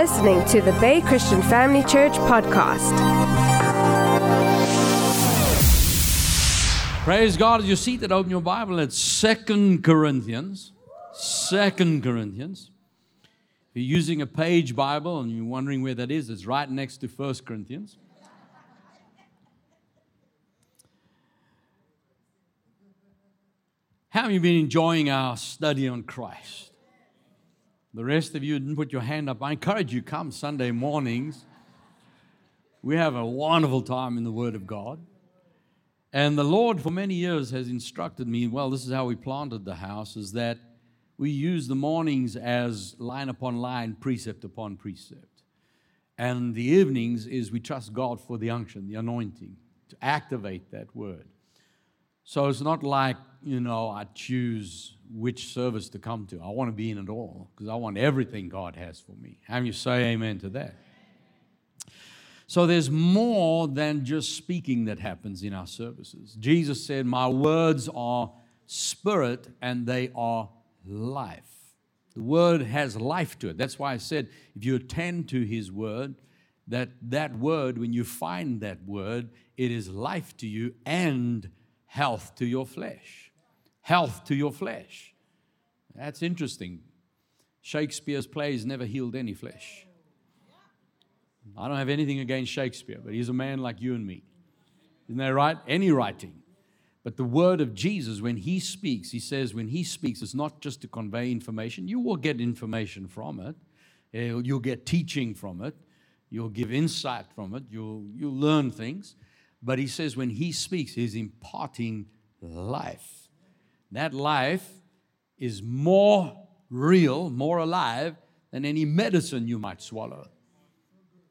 listening to the Bay Christian Family Church podcast. Praise God. As you're seated, open your Bible. at Second Corinthians. Second Corinthians. If you're using a page Bible and you're wondering where that is, it's right next to First Corinthians. How have you been enjoying our study on Christ? The rest of you didn't put your hand up. I encourage you, come Sunday mornings. We have a wonderful time in the Word of God. And the Lord, for many years, has instructed me well, this is how we planted the house, is that we use the mornings as line upon line, precept upon precept. And the evenings is we trust God for the unction, the anointing, to activate that word. So it's not like, you know, I choose which service to come to. I want to be in it all because I want everything God has for me. How you say amen to that? So there's more than just speaking that happens in our services. Jesus said, My words are spirit and they are life. The word has life to it. That's why I said, if you attend to his word, that that word, when you find that word, it is life to you and health to your flesh health to your flesh. That's interesting. Shakespeare's plays never healed any flesh. I don't have anything against Shakespeare, but he's a man like you and me. Isn't that right? Any writing. But the word of Jesus, when he speaks, he says, when he speaks, it's not just to convey information. You will get information from it, eh, you'll get teaching from it, you'll give insight from it, you'll, you'll learn things. But he says, when he speaks, he's imparting life. That life is more real, more alive than any medicine you might swallow.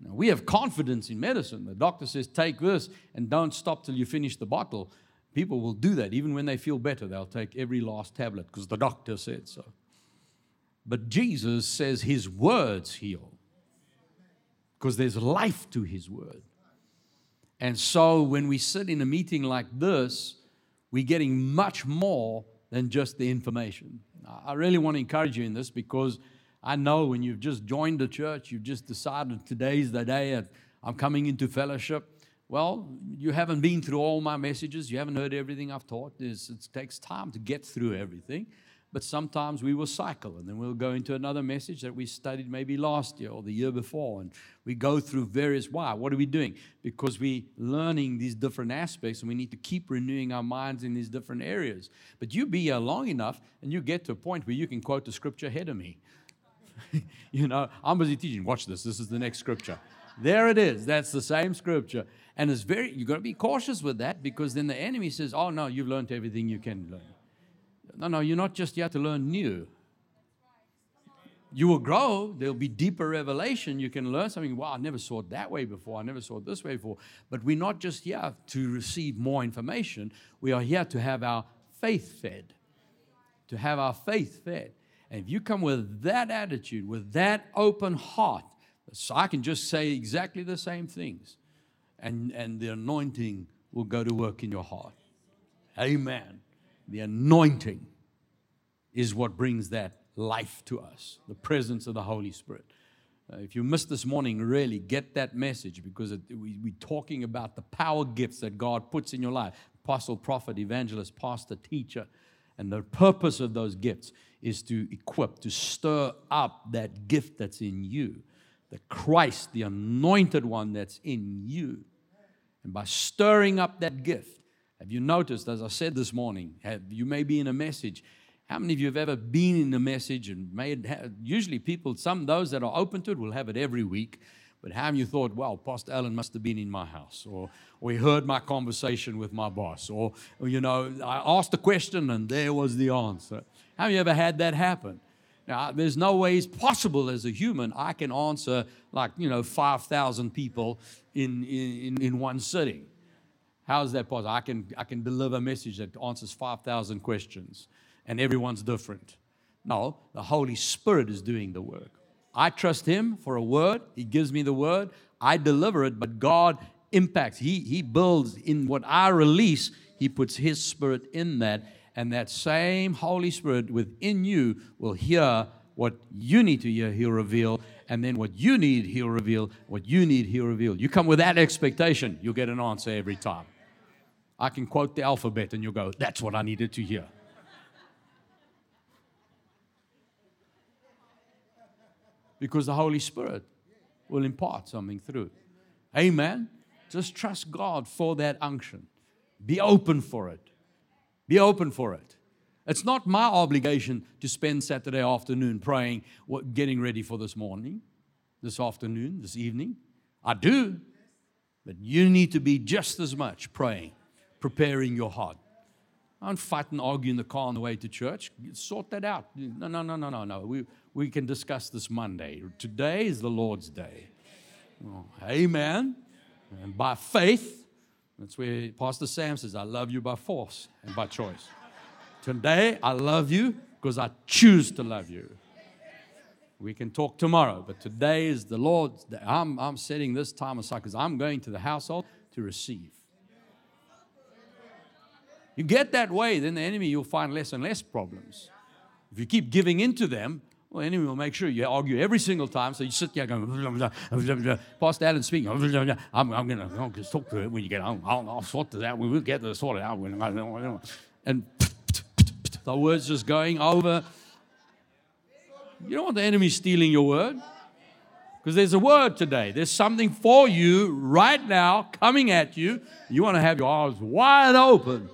Now, we have confidence in medicine. The doctor says, take this and don't stop till you finish the bottle. People will do that. Even when they feel better, they'll take every last tablet because the doctor said so. But Jesus says his words heal because there's life to his word. And so when we sit in a meeting like this, we're getting much more than just the information. I really want to encourage you in this because I know when you've just joined the church, you've just decided today's the day and I'm coming into fellowship. Well, you haven't been through all my messages, you haven't heard everything I've taught. It's, it takes time to get through everything. But sometimes we will cycle and then we'll go into another message that we studied maybe last year or the year before. And we go through various why. What are we doing? Because we're learning these different aspects and we need to keep renewing our minds in these different areas. But you be here long enough and you get to a point where you can quote the scripture ahead of me. you know, I'm busy teaching. Watch this. This is the next scripture. There it is. That's the same scripture. And it's very, you've got to be cautious with that because then the enemy says, oh, no, you've learned everything you can learn. No, no, you're not just here to learn new. You will grow. There'll be deeper revelation. You can learn something. Wow, I never saw it that way before. I never saw it this way before. But we're not just here to receive more information. We are here to have our faith fed. To have our faith fed. And if you come with that attitude, with that open heart, so I can just say exactly the same things, and, and the anointing will go to work in your heart. Amen. The anointing is what brings that life to us, the presence of the Holy Spirit. Uh, if you missed this morning, really get that message because it, we, we're talking about the power gifts that God puts in your life apostle, prophet, evangelist, pastor, teacher. And the purpose of those gifts is to equip, to stir up that gift that's in you, the Christ, the anointed one that's in you. And by stirring up that gift, have you noticed, as I said this morning, have, you may be in a message. How many of you have ever been in a message and made, usually people, some those that are open to it will have it every week. But have you thought, well, Pastor Allan must have been in my house, or, or he heard my conversation with my boss, or, or, you know, I asked a question and there was the answer. Have you ever had that happen? Now, there's no way it's possible as a human I can answer like, you know, 5,000 people in, in, in one sitting. How is that possible? I can, I can deliver a message that answers 5,000 questions and everyone's different. No, the Holy Spirit is doing the work. I trust Him for a word. He gives me the word. I deliver it, but God impacts. He, he builds in what I release, He puts His Spirit in that. And that same Holy Spirit within you will hear What you need to hear, He'll reveal. And then what you need, He'll reveal. What you need, He'll reveal. You come with that expectation, you'll get an answer every time. I can quote the alphabet and you'll go, That's what I needed to hear. Because the Holy Spirit will impart something through. Amen. Just trust God for that unction. Be open for it. Be open for it. It's not my obligation to spend Saturday afternoon praying, getting ready for this morning, this afternoon, this evening. I do. But you need to be just as much praying preparing your heart. Don't fight and argue in the car on the way to church. Sort that out. No, no, no, no, no, no. We, we can discuss this Monday. Today is the Lord's day. Oh, amen. And by faith, that's where Pastor Sam says, I love you by force and by choice. Today, I love you because I choose to love you. We can talk tomorrow, but today is the Lord's day. I'm, I'm setting this time aside because I'm going to the household to receive. You get that way, then the enemy, you'll find less and less problems. If you keep giving into them, well, the enemy will make sure you argue every single time. So you sit there going, blah, blah, blah, Pastor Allan speaking, I'm, I'm going to just talk to it when you get home. I'll, I'll sort this out. We will get this sorted out. And the words just going over. You don't want the enemy stealing your word. Because there's a word today. There's something for you right now coming at you. You want to have your eyes wide open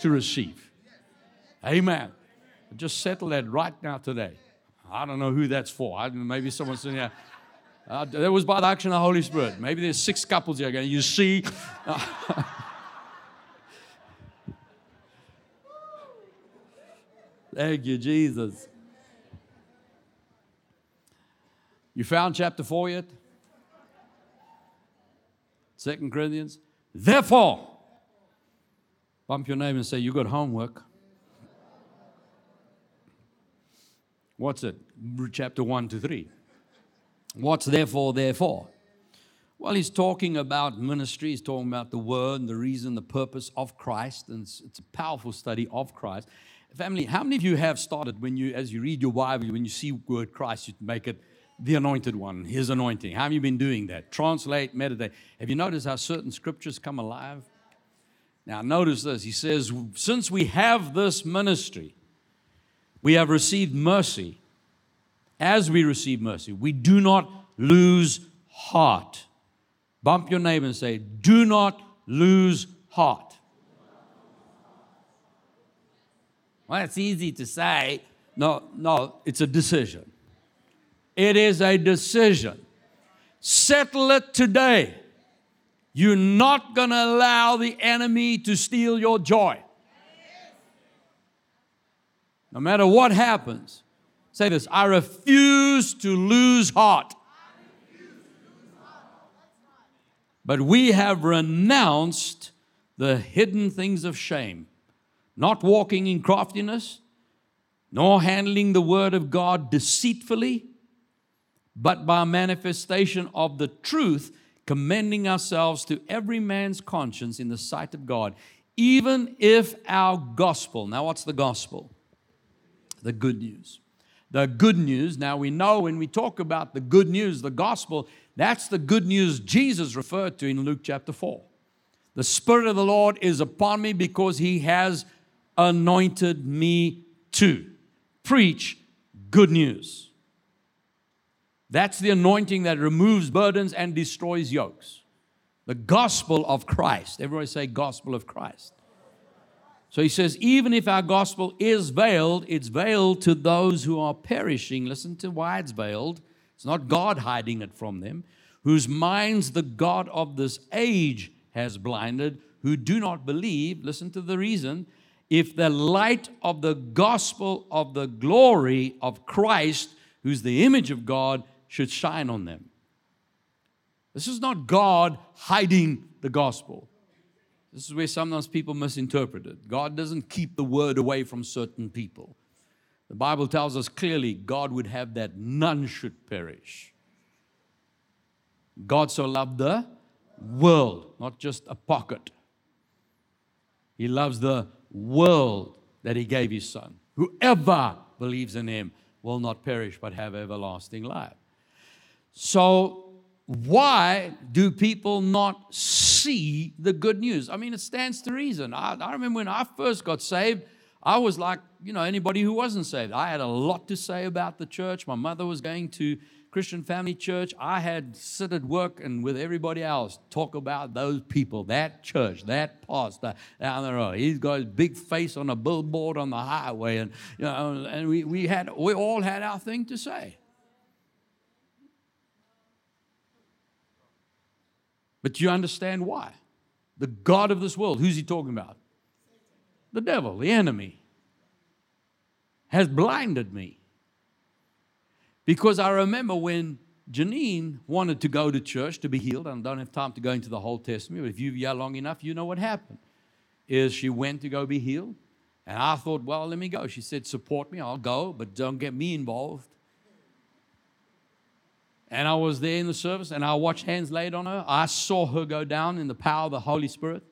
to receive. Amen. Just settle that right now today. I don't know who that's for. I, maybe someone's sitting here. Uh, that was by the action of the Holy Spirit. Maybe there's six couples here going, you see. Thank you, Jesus. You found chapter 4 yet? Second Corinthians. Therefore, Bump your name and say, You got homework. What's it? Chapter 1 to 3. What's therefore, therefore? Well, he's talking about ministry, he's talking about the word and the reason, the purpose of Christ, and it's, it's, a powerful study of Christ. Family, how many of you have started when you, as you read your Bible, when you see word Christ, you make it the anointed one, his anointing? How have you been doing that? Translate, meditate. Have you noticed how certain scriptures come alive? Now, notice this. He says, Since we have this ministry, we have received mercy. As we receive mercy, we do not lose heart. Bump your neighbor and say, Do not lose heart. Well, it's easy to say. No, no, it's a decision. It is a decision. Settle it today. You're not going to allow the enemy to steal your joy. No matter what happens, say this I refuse to lose heart. But we have renounced the hidden things of shame, not walking in craftiness, nor handling the word of God deceitfully, but by manifestation of the truth commending ourselves to every man's conscience in the sight of God, even if our gospel, now what's the gospel? The good news. The good news, now we know when we talk about the good news, the gospel, that's the good news Jesus referred to in Luke chapter 4. The Spirit of the Lord is upon me because He has anointed me to preach good news. That's the anointing that removes burdens and destroys yokes. The gospel of Christ. Everybody say, gospel of Christ. So he says, even if our gospel is veiled, it's veiled to those who are perishing. Listen to why it's veiled. It's not God hiding it from them, whose minds the God of this age has blinded, who do not believe. Listen to the reason. If the light of the gospel of the glory of Christ, who's the image of God, should shine on them. This is not God hiding the gospel. This is where sometimes people misinterpret it. God doesn't keep the word away from certain people. The Bible tells us clearly God would have that none should perish. God so loved the world, not just a pocket. He loves the world that He gave His Son. Whoever believes in Him will not perish but have everlasting life. So, why do people not see the good news? I mean, it stands to reason. I, I remember when I first got saved, I was like, you know, anybody who wasn't saved. I had a lot to say about the church. My mother was going to Christian Family Church. I had sit at work and with everybody else talk about those people, that church, that pastor down the road. He's got his big face on a billboard on the highway, and you know, and we, we had we all had our thing to say. But you understand why? The God of this world, who's he talking about? the devil, the enemy, has blinded me. Because I remember when Janine wanted to go to church to be healed, and I don't have time to go into the whole testimony, but if you've here long enough, you know what happened. Is she went to go be healed, and I thought, well, let me go. She said, support me, I'll go, but don't get me involved. And I was there in the service, and I watched hands laid on her. I saw her go down in the power of the Holy Spirit,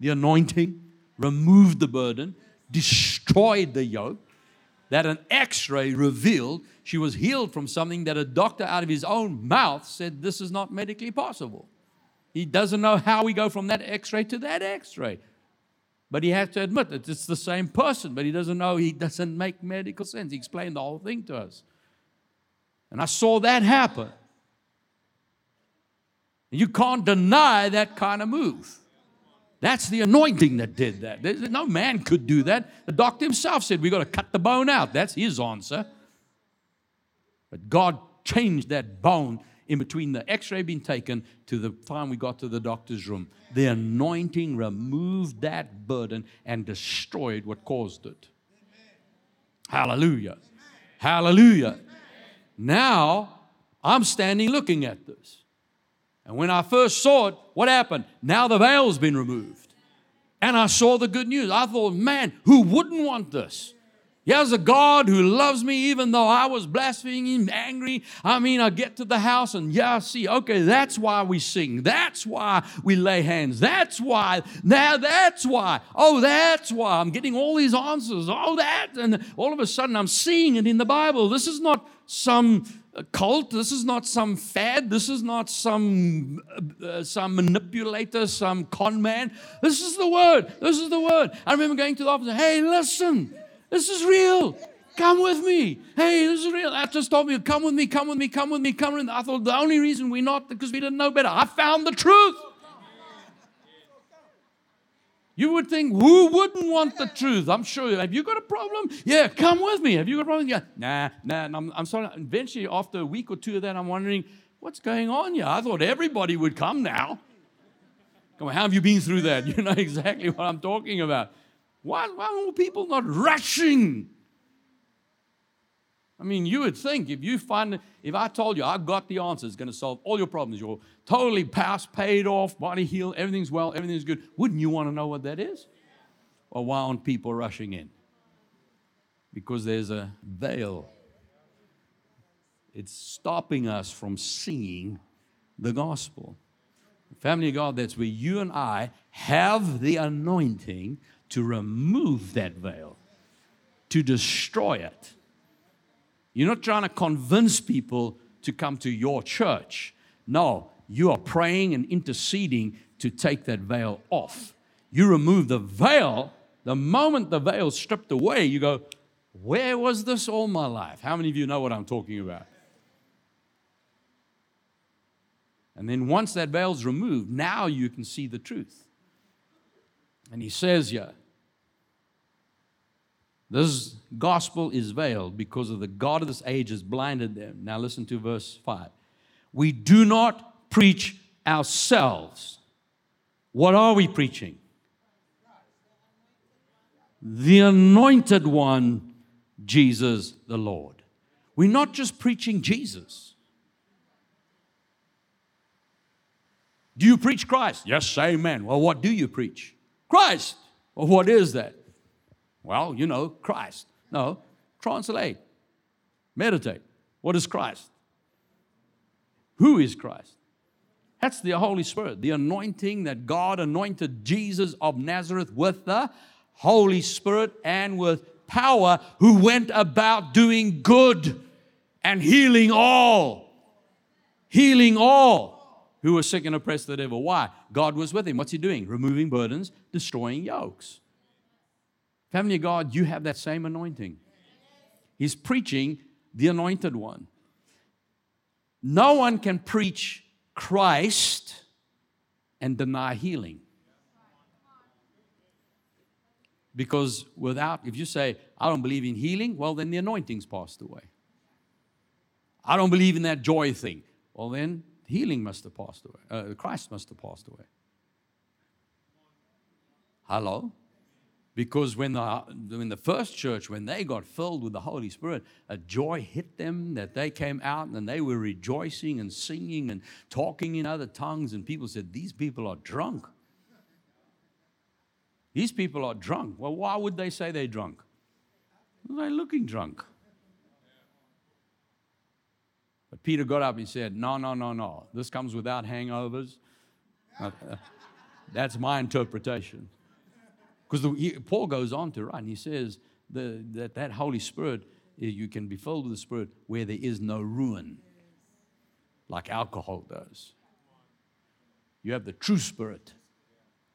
the anointing removed the burden, destroyed the yoke, that an x ray revealed she was healed from something that a doctor out of his own mouth said this is not medically possible. He doesn't know how we go from that x ray to that x ray. But he has to admit that it's the same person, but he doesn't know, he doesn't make medical sense. He explained the whole thing to us. And I saw that happen. You can't deny that kind of move. That's the anointing that did that. No man could do that. The doctor himself said, We've got to cut the bone out. That's his answer. But God changed that bone in between the x ray being taken to the time we got to the doctor's room. The anointing removed that burden and destroyed what caused it. Hallelujah. Hallelujah. Now I'm standing looking at this. And when I first saw it, what happened? Now the veil's been removed. And I saw the good news. I thought, man, who wouldn't want this? Here's a God who loves me even though I was blaspheming, angry. I mean, I get to the house and yeah, see, okay, that's why we sing. That's why we lay hands. That's why. Now that's why. Oh, that's why. I'm getting all these answers. Oh, that. And all of a sudden I'm seeing it in the Bible. This is not some cult. This is not some fad. This is not some uh, some manipulator, some con man. This is the word. This is the word. I remember going to the office. Hey, listen, this is real. Come with me. Hey, this is real. That just told me, come with me, come with me, come with me, come with me. I thought the only reason we're not because we didn't know better. I found the truth. You would think, who wouldn't want the truth? I'm sure. Have you got a problem? Yeah, come with me. Have you got a problem? Yeah, nah, nah. I'm, I'm sorry. Eventually, after a week or two of that, I'm wondering, what's going on here? I thought everybody would come now. Come on, how have you been through that? You know exactly what I'm talking about. Why, why are people not rushing I mean, you would think if you find, if I told you I've got the answer, it's going to solve all your problems, you're totally past, paid off, body healed, everything's well, everything's good, wouldn't you want to know what that is? Or why aren't people rushing in? Because there's a veil. It's stopping us from seeing the gospel. Family of God, that's where you and I have the anointing to remove that veil, to destroy it you're not trying to convince people to come to your church. No, you are praying and interceding to take that veil off. You remove the veil, the moment the veil is stripped away, you go, Where was this all my life? How many of you know what I'm talking about? And then once that veil's removed, now you can see the truth. And he says here, this gospel is veiled because of the God of this age has blinded them. Now listen to verse 5. We do not preach ourselves. What are we preaching? The anointed one, Jesus the Lord. We're not just preaching Jesus. Do you preach Christ? Yes, amen. Well, what do you preach? Christ. Well, what is that? Well, you know, Christ. No, translate, meditate. What is Christ? Who is Christ? That's the Holy Spirit, the anointing that God anointed Jesus of Nazareth with the Holy Spirit and with power who went about doing good and healing all. Healing all who were sick and oppressed the devil. Why? God was with him. What's he doing? Removing burdens, destroying yokes. Family of God, you have that same anointing. He's preaching the anointed one. No one can preach Christ and deny healing. Because without, if you say, I don't believe in healing, well, then the anointing's passed away. I don't believe in that joy thing. Well, then healing must have passed away. Uh, Christ must have passed away. Hello? Because when the, when the first church, when they got filled with the Holy Spirit, a joy hit them that they came out and they were rejoicing and singing and talking in other tongues. And people said, These people are drunk. These people are drunk. Well, why would they say they're drunk? They're looking drunk. But Peter got up and said, No, no, no, no. This comes without hangovers. That's my interpretation. Because Paul goes on to write, and he says the, that that Holy Spirit, eh, you can be filled with the Spirit where there is no ruin, like alcohol does. You have the true Spirit.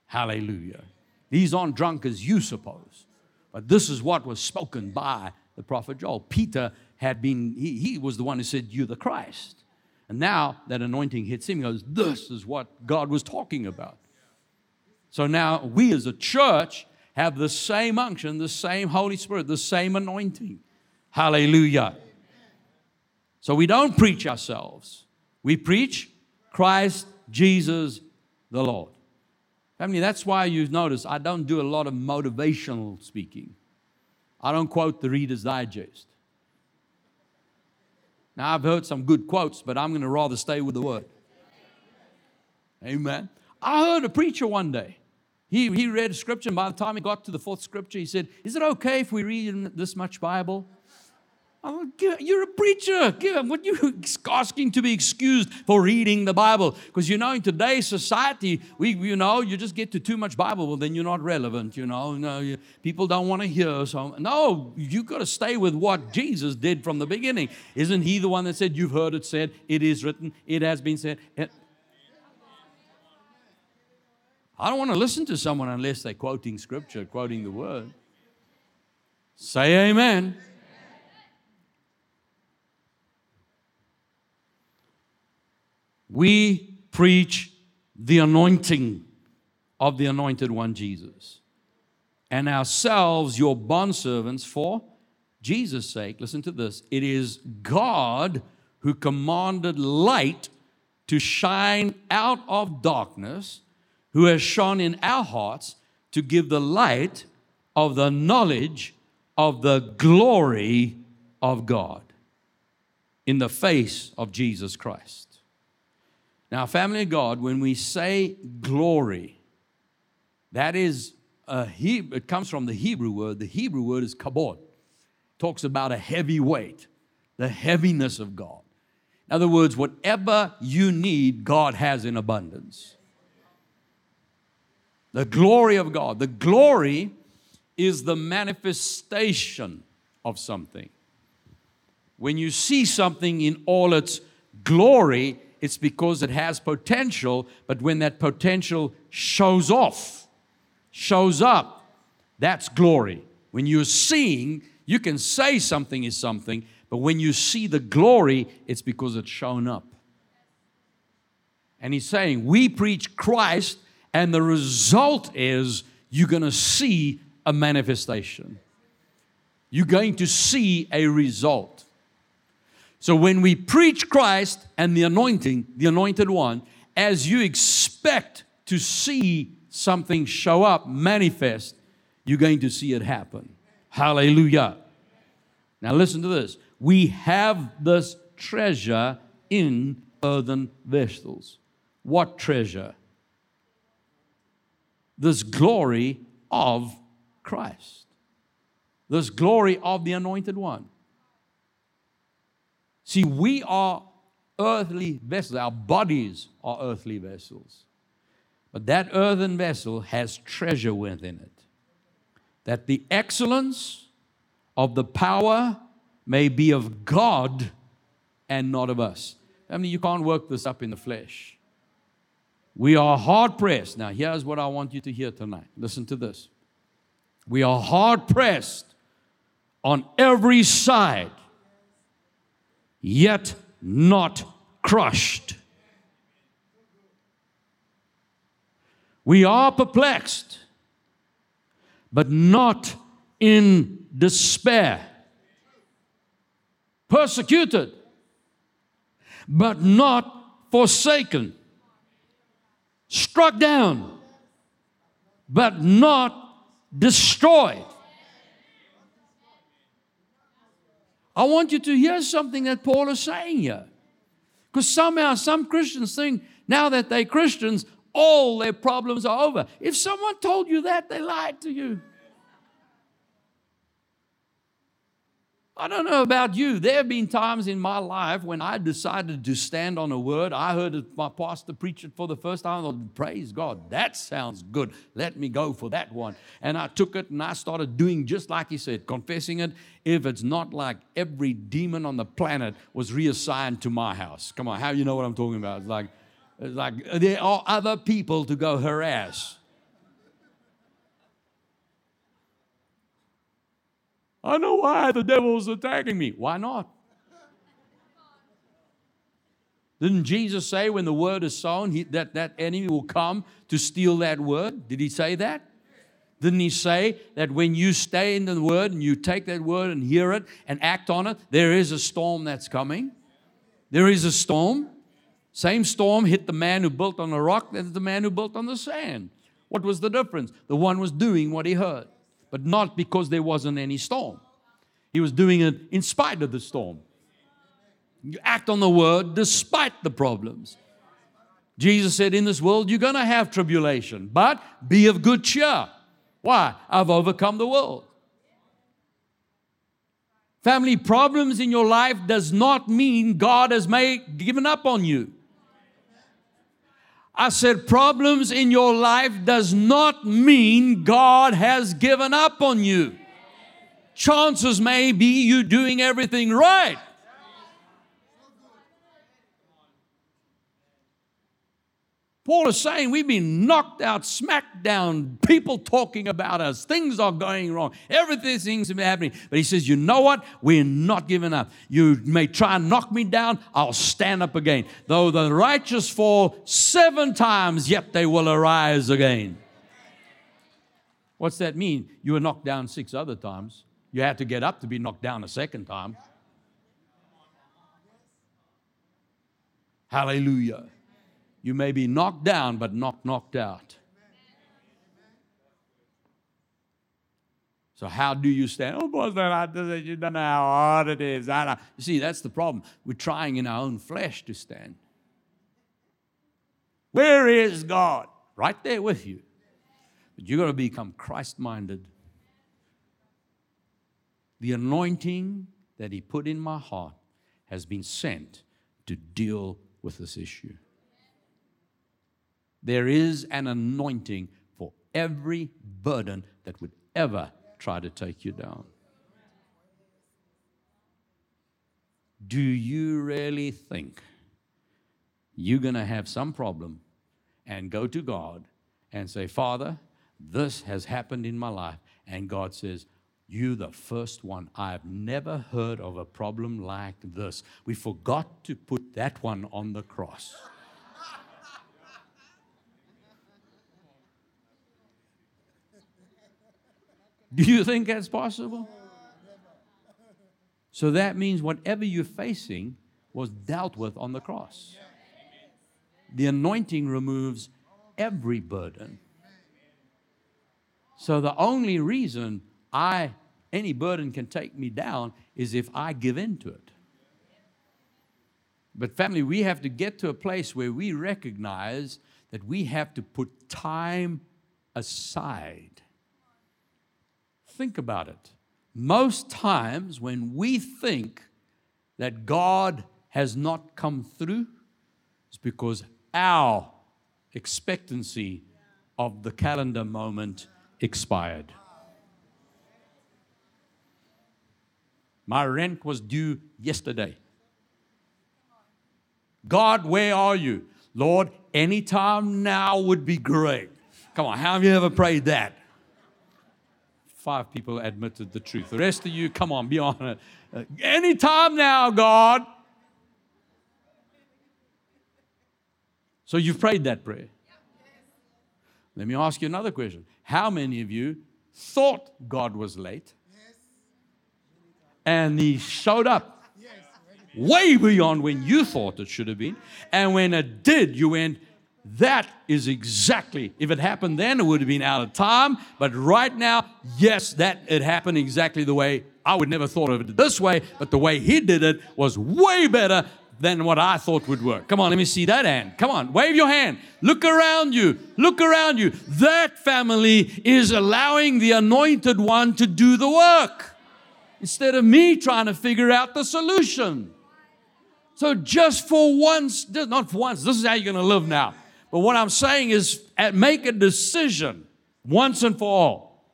Hallelujah. These aren't drunk as you suppose, but this is what was spoken by the prophet Joel. Peter had been, he, he was the one who said, You're the Christ. And now that anointing hits him, he goes, This is what God was talking about. So now we as a church have the same unction, the same Holy Spirit, the same anointing. Hallelujah. So we don't preach ourselves, we preach Christ Jesus the Lord. Family, that's why you notice I don't do a lot of motivational speaking. I don't quote the Reader's Digest. Now, I've heard some good quotes, but I'm going to rather stay with the Word. Amen. I heard a preacher one day. He, he read scripture, and by the time he got to the fourth scripture, he said, Is it okay if we read this much Bible? Oh, you're a preacher. What you asking to be excused for reading the Bible? Because you know, in today's society, we you know, you just get to too much Bible, well, then you're not relevant. You know, no, you, people don't want to hear. So no, you've got to stay with what Jesus did from the beginning. Isn't He the one that said, "You've heard it said, it is written, it has been said." I don't want to listen to someone unless they're quoting scripture, quoting the word. Say amen. We preach the anointing of the anointed one, Jesus, and ourselves your bondservants for Jesus' sake. Listen to this it is God who commanded light to shine out of darkness who has shone in our hearts to give the light of the knowledge of the glory of God in the face of Jesus Christ. Now, family of God, when we say glory, that is a he- it comes from the Hebrew word. The Hebrew word is kabod. Talks about a heavy weight, the heaviness of God. In other words, whatever you need, God has in abundance. The glory of God. The glory is the manifestation of something. When you see something in all its glory, it's because it has potential, but when that potential shows off, shows up, that's glory. When you're seeing, you can say something is something, but when you see the glory, it's because it's shown up. And he's saying, We preach Christ and the result is you're going to see a manifestation. You're going to see a result. So when we preach Christ and the anointing, the anointed one, as you expect to see something show up, manifest, you're going to see it happen. Hallelujah. Now listen to this. We have this treasure in earthen vessels. What treasure? This glory of Christ, this glory of the anointed one. See, we are earthly vessels, our bodies are earthly vessels. But that earthen vessel has treasure within it. That the excellence of the power may be of God and not of us. I mean, you can't work this up in the flesh. We are hard pressed. Now, here's what I want you to hear tonight. Listen to this. We are hard pressed on every side, yet not crushed. We are perplexed, but not in despair. Persecuted, but not forsaken. Struck down, but not destroyed. I want you to hear something that Paul is saying here. Because somehow some Christians think now that they're Christians, all their problems are over. If someone told you that, they lied to you. I don't know about you. There have been times in my life when I decided to stand on a word. I heard my pastor preach it for the first time. I thought, praise God, that sounds good. Let me go for that one. And I took it and I started doing just like he said, confessing it. If it's not like every demon on the planet was reassigned to my house. Come on, how you know what I'm talking about? It's like, it's like there are other people to go harass. I know why the devil is attacking me. Why not? Didn't Jesus say when the word is sown, he, that that enemy will come to steal that word? Did he say that? Didn't he say that when you stay in the word and you take that word and hear it and act on it, there is a storm that's coming? There is a storm. Same storm hit the man who built on the rock as the man who built on the sand. What was the difference? The one was doing what he heard but not because there wasn't any storm. He was doing it in spite of the storm. You act on the word despite the problems. Jesus said, In this world, you're going to have tribulation, but be of good cheer. Why? I've overcome the world. Family problems in your life does not mean God has made, given up on you. I said, problems in your life does not mean God has given up on you. Chances may be you doing everything right. Paul is saying we've been knocked out, smacked down, people talking about us, things are going wrong, everything seems to be happening. But he says, You know what? We're not giving up. You may try and knock me down, I'll stand up again. Though the righteous fall seven times, yet they will arise again. What's that mean? You were knocked down six other times. You had to get up to be knocked down a second time. Hallelujah. You may be knocked down, but not knocked out. So how do you stand? Oh, boy, you don't know how hard it is. I You see, that's the problem. We're trying in our own flesh to stand. Where is God? Right there with you. But you've got to become Christ minded. The anointing that He put in my heart has been sent to deal with this issue. There is an anointing for every burden that would ever try to take you down. Do you really think you're going to have some problem and go to God and say, Father, this has happened in my life? And God says, you the first one. I've never heard of a problem like this. We forgot to put that one on the cross. Do you think that's possible? So that means whatever you're facing was dealt with on the cross. The anointing removes every burden. So the only reason I any burden can take me down is if I give in to it. But family, we have to get to a place where we recognize that we have to put time aside Think about it. Most times when we think that God has not come through, it's because our expectancy of the calendar moment expired. My rent was due yesterday. God, where are you? Lord, anytime now would be great. Come on, how have you ever prayed that? Five people admitted the truth. The rest of you, come on, be honest. Uh, anytime now, God. So you've prayed that prayer. Let me ask you another question. How many of you thought God was late and he showed up way beyond when you thought it should have been. And when it did, you went, that is exactly, if it happened then, it would have been out of time. But right now, yes, that it happened exactly the way I would never thought of it this way, but the way he did it was way better than what I thought would work. Come on, let me see that hand. Come on, wave your hand. Look around you. Look around you. That family is allowing the anointed one to do the work instead of me trying to figure out the solution. So just for once, not for once, this is how you're going to live now. But what I'm saying is make a decision once and for all.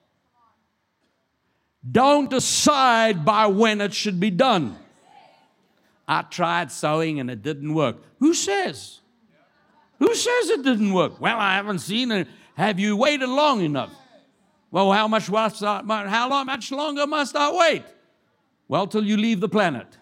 Don't decide by when it should be done. I tried sewing and it didn't work. Who says? Who says it didn't work? Well, I haven't seen it. Have you waited long enough? Well, how much how much longer must I wait? Well, till you leave the planet.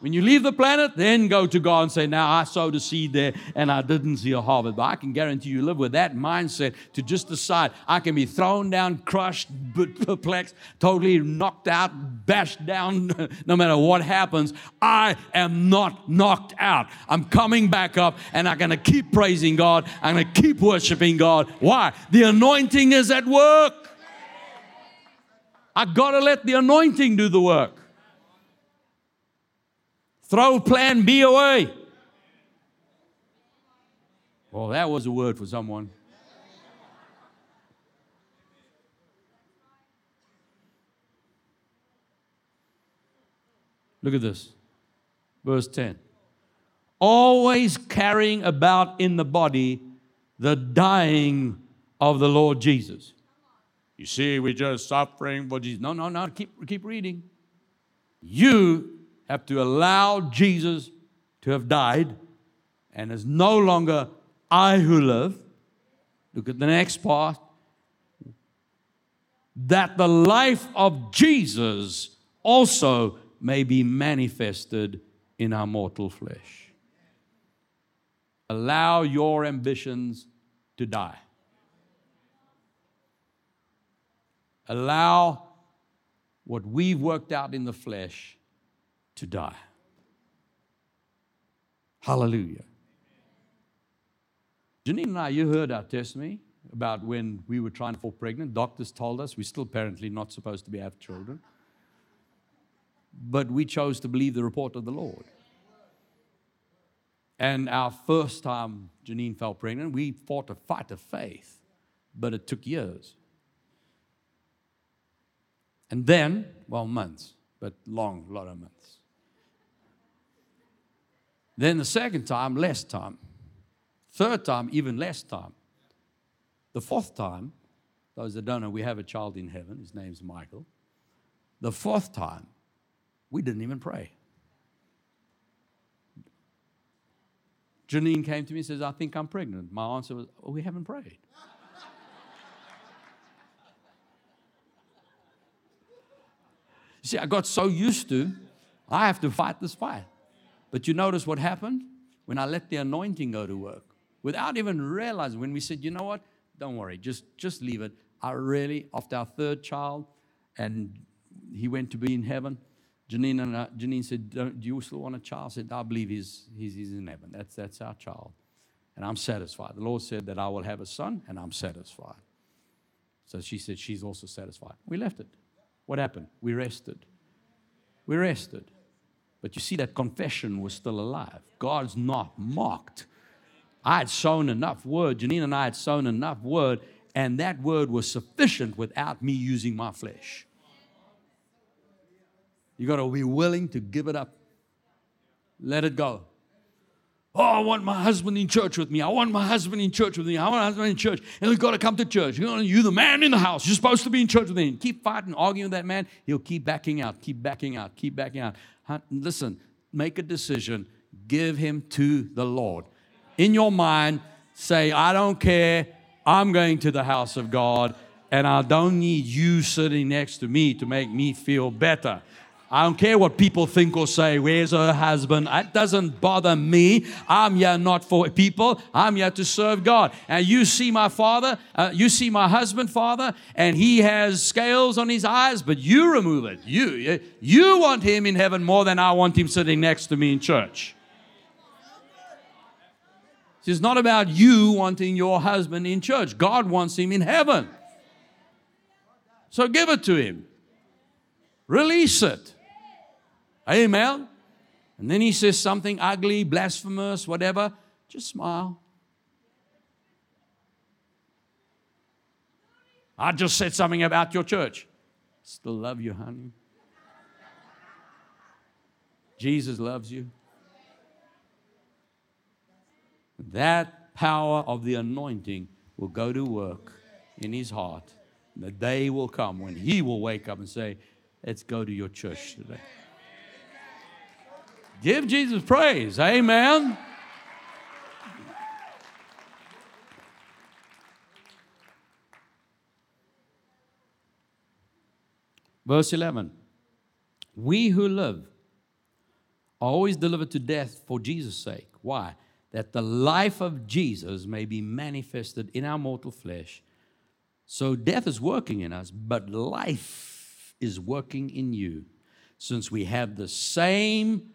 When you leave the planet, then go to God and say, Now I sowed a seed there and I didn't see a harvest. But I can guarantee you live with that mindset to just decide I can be thrown down, crushed, perplexed, totally knocked out, bashed down, no matter what happens. I am not knocked out. I'm coming back up and I'm going to keep praising God. I'm going to keep worshiping God. Why? The anointing is at work. I got to let the anointing do the work. Throw plan B away. Well, that was a word for someone. Look at this. Verse 10. Always carrying about in the body the dying of the Lord Jesus. You see, we're just suffering for Jesus. No, no, no. Keep, keep reading. You have to allow Jesus to have died, and it's no longer I who live. Look at the next part. That the life of Jesus also may be manifested in our mortal flesh. Allow your ambitions to die. Allow what we've worked out in the flesh to die. Hallelujah. Janine and I, you heard our testimony about when we were trying to fall pregnant. Doctors told us we're still apparently not supposed to be have children. But we chose to believe the report of the Lord. And our first time Janine fell pregnant, we fought a fight of faith, but it took years. And then, well, months, but long, lot of months. Then the second time, less time. Third time, even less time. The fourth time, those that don't know, we have a child in heaven. His name's Michael. The fourth time, we didn't even pray. Janine came to me and says, I think I'm pregnant. My answer was, oh, we haven't prayed. See, I got so used to, I have to fight this fight. But you notice what happened? When I let the anointing go to work, without even realizing, when we said, you know what, don't worry, just, just leave it. I really, after our third child, and he went to be in heaven, Janine, and I, Janine said, Do you still want a child? I said, I believe he's, he's, he's in heaven. That's, that's our child. And I'm satisfied. The Lord said that I will have a son, and I'm satisfied. So she said she's also satisfied. We left it. What happened? We rested. We rested. But you see, that confession was still alive. God's not mocked. I had sown enough word, Janine and I had sown enough word, and that word was sufficient without me using my flesh. You got to be willing to give it up, let it go. Oh, I want my husband in church with me. I want my husband in church with me. I want my husband in church. And we've got to come to church. You're the man in the house. You're supposed to be in church with me. keep fighting, arguing with that man. He'll keep backing out, keep backing out, keep backing out. Listen, make a decision. Give him to the Lord. In your mind, say, I don't care. I'm going to the house of God, and I don't need you sitting next to me to make me feel better. I don't care what people think or say. Where's her husband? It doesn't bother me. I'm here not for people. I'm here to serve God. And you see my father, uh, you see my husband, father, and he has scales on his eyes, but you remove it. You, you want him in heaven more than I want him sitting next to me in church. It's not about you wanting your husband in church. God wants him in heaven. So give it to him. Release it. Amen. And then he says something ugly, blasphemous, whatever. Just smile. I just said something about your church. Still love you, honey. Jesus loves you. That power of the anointing will go to work in his heart. The day will come when he will wake up and say, Let's go to your church today. Give Jesus praise. Amen. Verse 11 We who live are always delivered to death for Jesus' sake. Why? That the life of Jesus may be manifested in our mortal flesh. So death is working in us, but life is working in you, since we have the same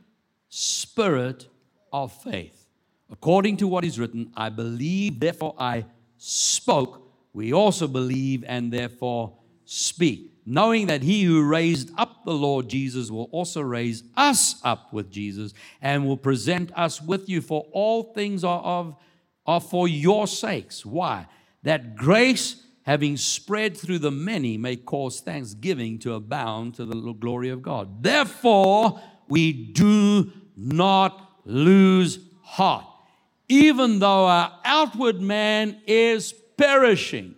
spirit of faith. According to what is written, I believe, therefore I spoke. We also believe and therefore speak, knowing that he who raised up the Lord Jesus will also raise us up with Jesus and will present us with you, for all things are of are for your sakes. Why? That grace having spread through the many may cause thanksgiving to abound to the glory of God. Therefore, we do not lose heart. Even though our outward man is perishing,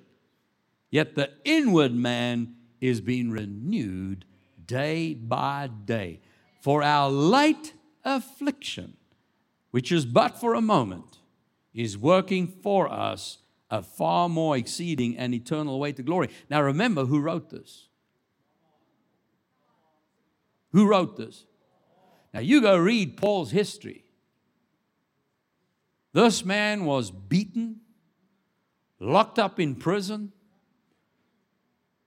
yet the inward man is being renewed day by day. For our light affliction, which is but for a moment, is working for us a far more exceeding and eternal way to glory. Now remember who wrote this. Who wrote this? Now, you go read Paul's history. This man was beaten, locked up in prison,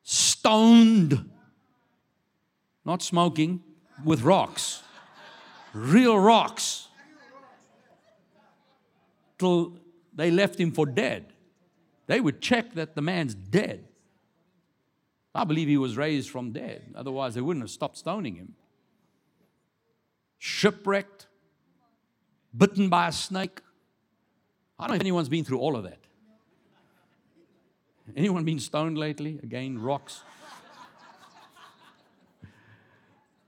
stoned, not smoking, with rocks, real rocks, till they left him for dead. They would check that the man's dead. I believe he was raised from dead, otherwise, they wouldn't have stopped stoning him shipwrecked, bitten by a snake. I don't know if anyone's been through all of that. Anyone been stoned lately? Again, rocks.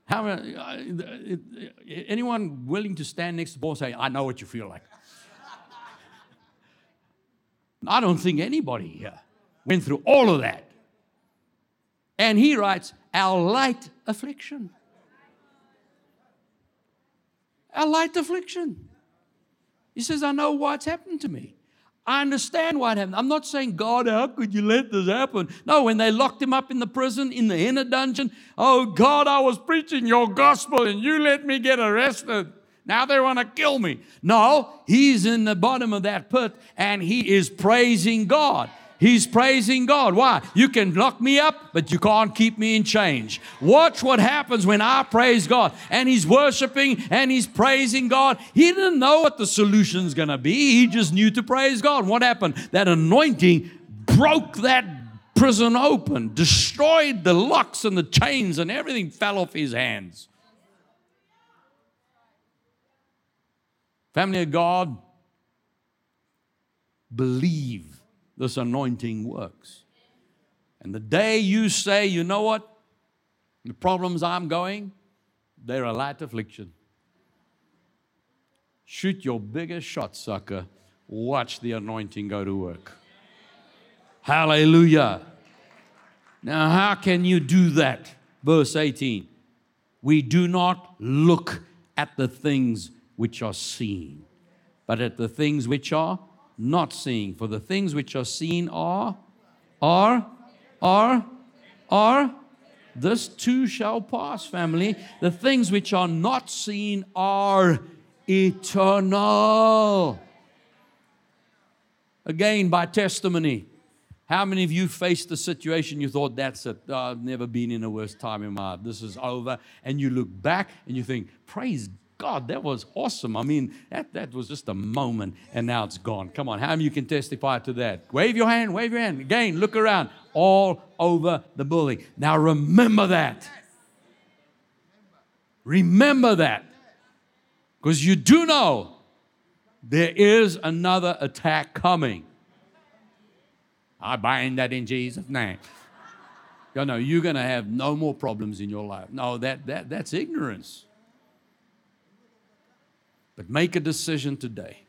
How, uh, anyone willing to stand next to Paul and say, I know what you feel like? I don't think anybody here went through all of that. And he writes, Our light affliction a light affliction. He says, I know what's happened to me. I understand what happened. I'm not saying, God, how could you let this happen? No, when they locked him up in the prison, in the inner dungeon, oh, God, I was preaching your gospel and you let me get arrested. Now they want to kill me. No, he's in the bottom of that pit and he is praising God. He's praising God. Why? You can lock me up, but you can't keep me in change. Watch what happens when I praise God. And he's worshiping and he's praising God. He didn't know what the solution's going to be. He just knew to praise God. What happened? That anointing broke that prison open, destroyed the locks and the chains, and everything fell off his hands. Family of God, believe this anointing works. And the day you say, you know what, the problems I'm going, they're a light affliction. Shoot your biggest shot, sucker. Watch the anointing go to work. Hallelujah. Now, how can you do that? Verse 18 We do not look at the things which are seen, but at the things which are not seen. For the things which are seen are, are, are, are, this too shall pass, family. The things which are not seen are eternal. Again, by testimony. How many of you faced the situation you thought, that's it, oh, I've never been in a worse time in my life, this is over, and you look back and you think, praise God, that was awesome. I mean, that, that was just a moment and now it's gone. Come on, how many you can testify to that? Wave your hand, wave your hand. Again, look around, all over the building. Now remember that. Remember that. Because you do know there is another attack coming. I bind that in Jesus' name. You know, you're going to have no more problems in your life. No, that, that, that's ignorance. But make a decision today.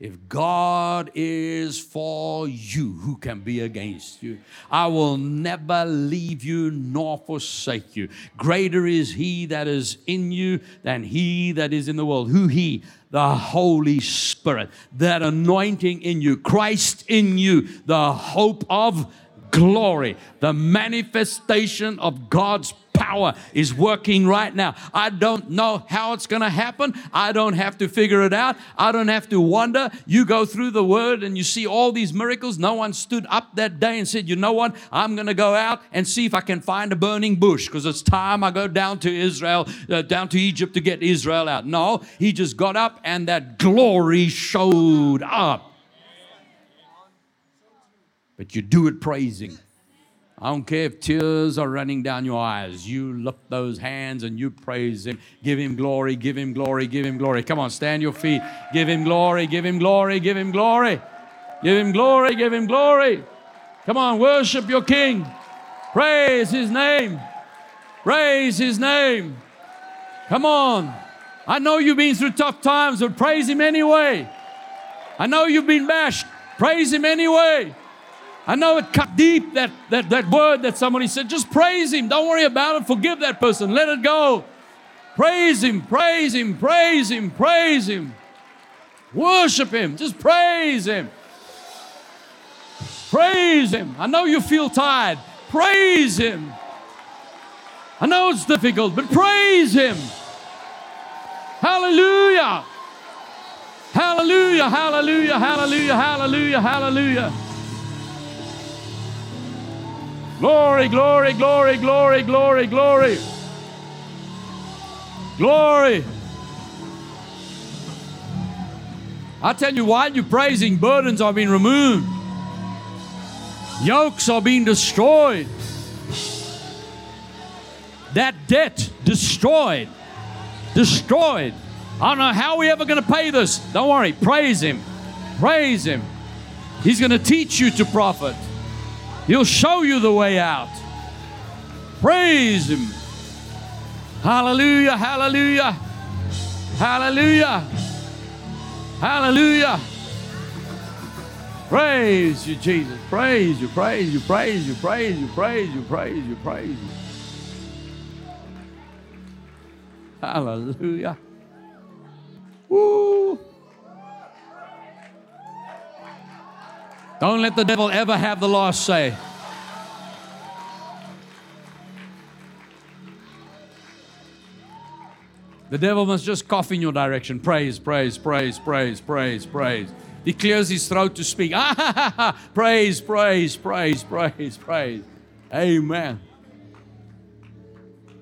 If God is for you, who can be against you? I will never leave you nor forsake you. Greater is He that is in you than He that is in the world. Who He? The Holy Spirit, that anointing in you, Christ in you, the hope of glory, the manifestation of God's power is working right now. I don't know how it's going to happen. I don't have to figure it out. I don't have to wonder. You go through the word and you see all these miracles. No one stood up that day and said, You know what? I'm going to go out and see if I can find a burning bush because it's time I go down to Israel, uh, down to Egypt to get Israel out. No, he just got up and that glory showed up. But you do it praising. I don't care if tears are running down your eyes. You lift those hands and you praise Him. Give Him glory, give Him glory, give Him glory. Come on, stand your feet. Give Him glory, give Him glory, give Him glory. Give Him glory, give Him glory. Come on, worship your King. Praise His name. Praise His name. Come on. I know you've been through tough times, but praise Him anyway. I know you've been bashed. Praise Him anyway. I know it cut deep, that, that, that word that somebody said. Just praise Him. Don't worry about it. Forgive that person. Let it go. Praise Him, praise Him, praise Him, praise Him. Worship Him. Just praise Him. Praise Him. I know you feel tired. Praise Him. I know it's difficult, but praise Him. Hallelujah. Hallelujah, hallelujah, hallelujah, hallelujah, hallelujah. Glory, glory, glory, glory, glory, glory. Glory. I tell you, while you're praising, burdens are being removed, yokes are being destroyed, that debt destroyed, destroyed. I don't know how we ever going to pay this. Don't worry, praise Him, praise Him. He's going to teach you to profit. He'll show you the way out. Praise Him. Hallelujah, hallelujah, hallelujah, hallelujah. Praise you, Jesus. Praise you, praise you, praise you, praise you, praise you, praise you, praise you. Hallelujah. Woo. Don't let the devil ever have the last say. The devil must just cough in your direction. Praise, praise, praise, praise, praise, praise. He clears his throat to speak. Ah. Praise, praise, praise, praise, praise. Amen.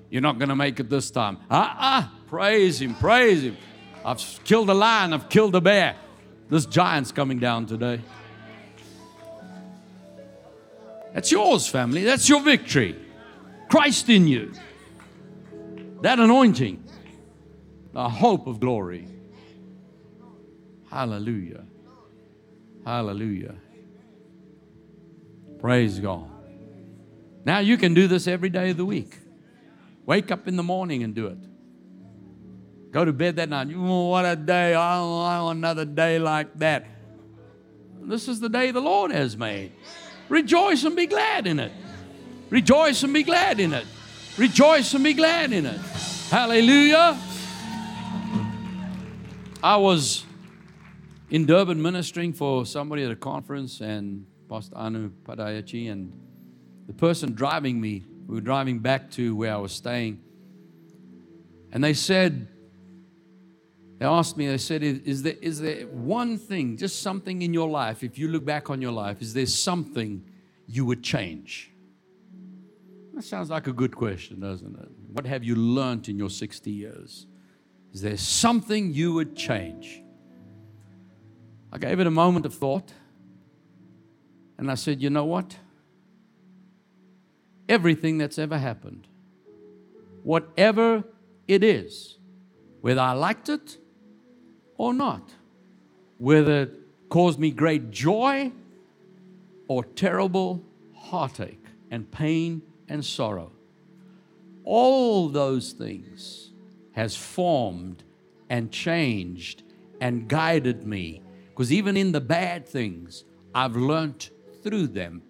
You're not going to make it this time. Ah, ah. Praise him, praise him. I've killed a lion, I've killed a bear. This giant's coming down today. That's yours, family. That's your victory. Christ in you. That anointing. The hope of glory. Hallelujah. Hallelujah. Praise God. Now you can do this every day of the week. Wake up in the morning and do it. Go to bed that night. Oh, what a day. Want another day like that. This is the day the Lord has made. Rejoice and be glad in it. Rejoice and be glad in it. Rejoice and be glad in it. Hallelujah. I was in Durban ministering for somebody at a conference, and Pastor Anu Padayachi, and the person driving me, we were driving back to where I was staying, and they said, they asked me, they said, is there, is there one thing, just something in your life, if you look back on your life, is there something you would change? That sounds like a good question, doesn't it? What have you learned in your 60 years? Is there something you would change? I gave it a moment of thought and I said, you know what? Everything that's ever happened, whatever it is, whether I liked it or not, whether it caused me great joy or terrible heartache and pain and sorrow, all those things has formed and changed and guided me. Because even in the bad things, I've learned through them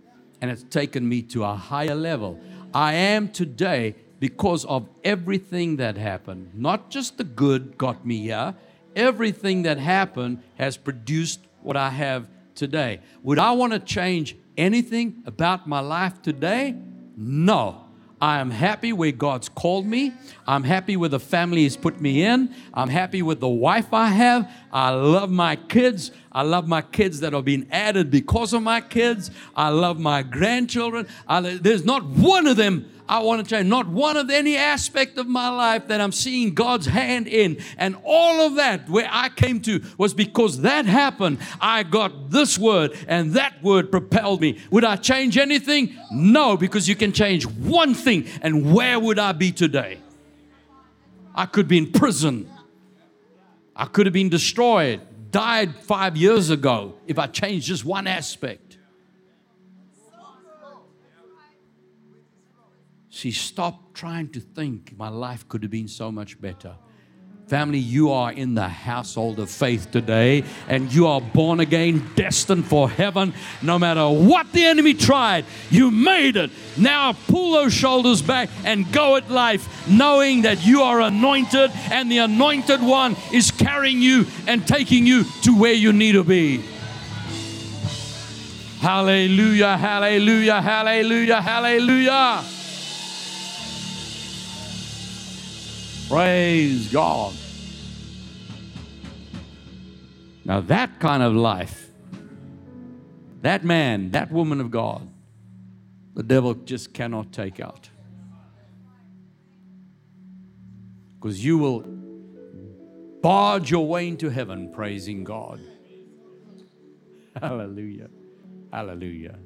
and it's taken me to a higher level. I am today because of everything that happened. Not just the good got me here, everything that happened has produced what I have today. Would I want to change anything about my life today? No. I am happy where God's called me. I'm happy with the family He's put me in. I'm happy with the wife I have. I love my kids. I love my kids that are being added because of my kids. I love my grandchildren. I, there's not one of them I want to change. Not one of any aspect of my life that I'm seeing God's hand in. And all of that, where I came to, was because that happened. I got this word, and that word propelled me. Would I change anything? No, because you can change one thing. And where would I be today? I could be in prison. I could have been destroyed, died five years ago if I changed just one aspect. See, stop trying to think my life could have been so much better. Family, you are in the household of faith today, and you are born again, destined for heaven. No matter what the enemy tried, you made it. Now pull those shoulders back and go at life, knowing that you are anointed, and the anointed one is carrying you and taking you to where you need to be. Hallelujah, hallelujah, hallelujah, hallelujah. Praise God. Now, that kind of life, that man, that woman of God, the devil just cannot take out. Because you will barge your way into heaven praising God. Hallelujah. Hallelujah.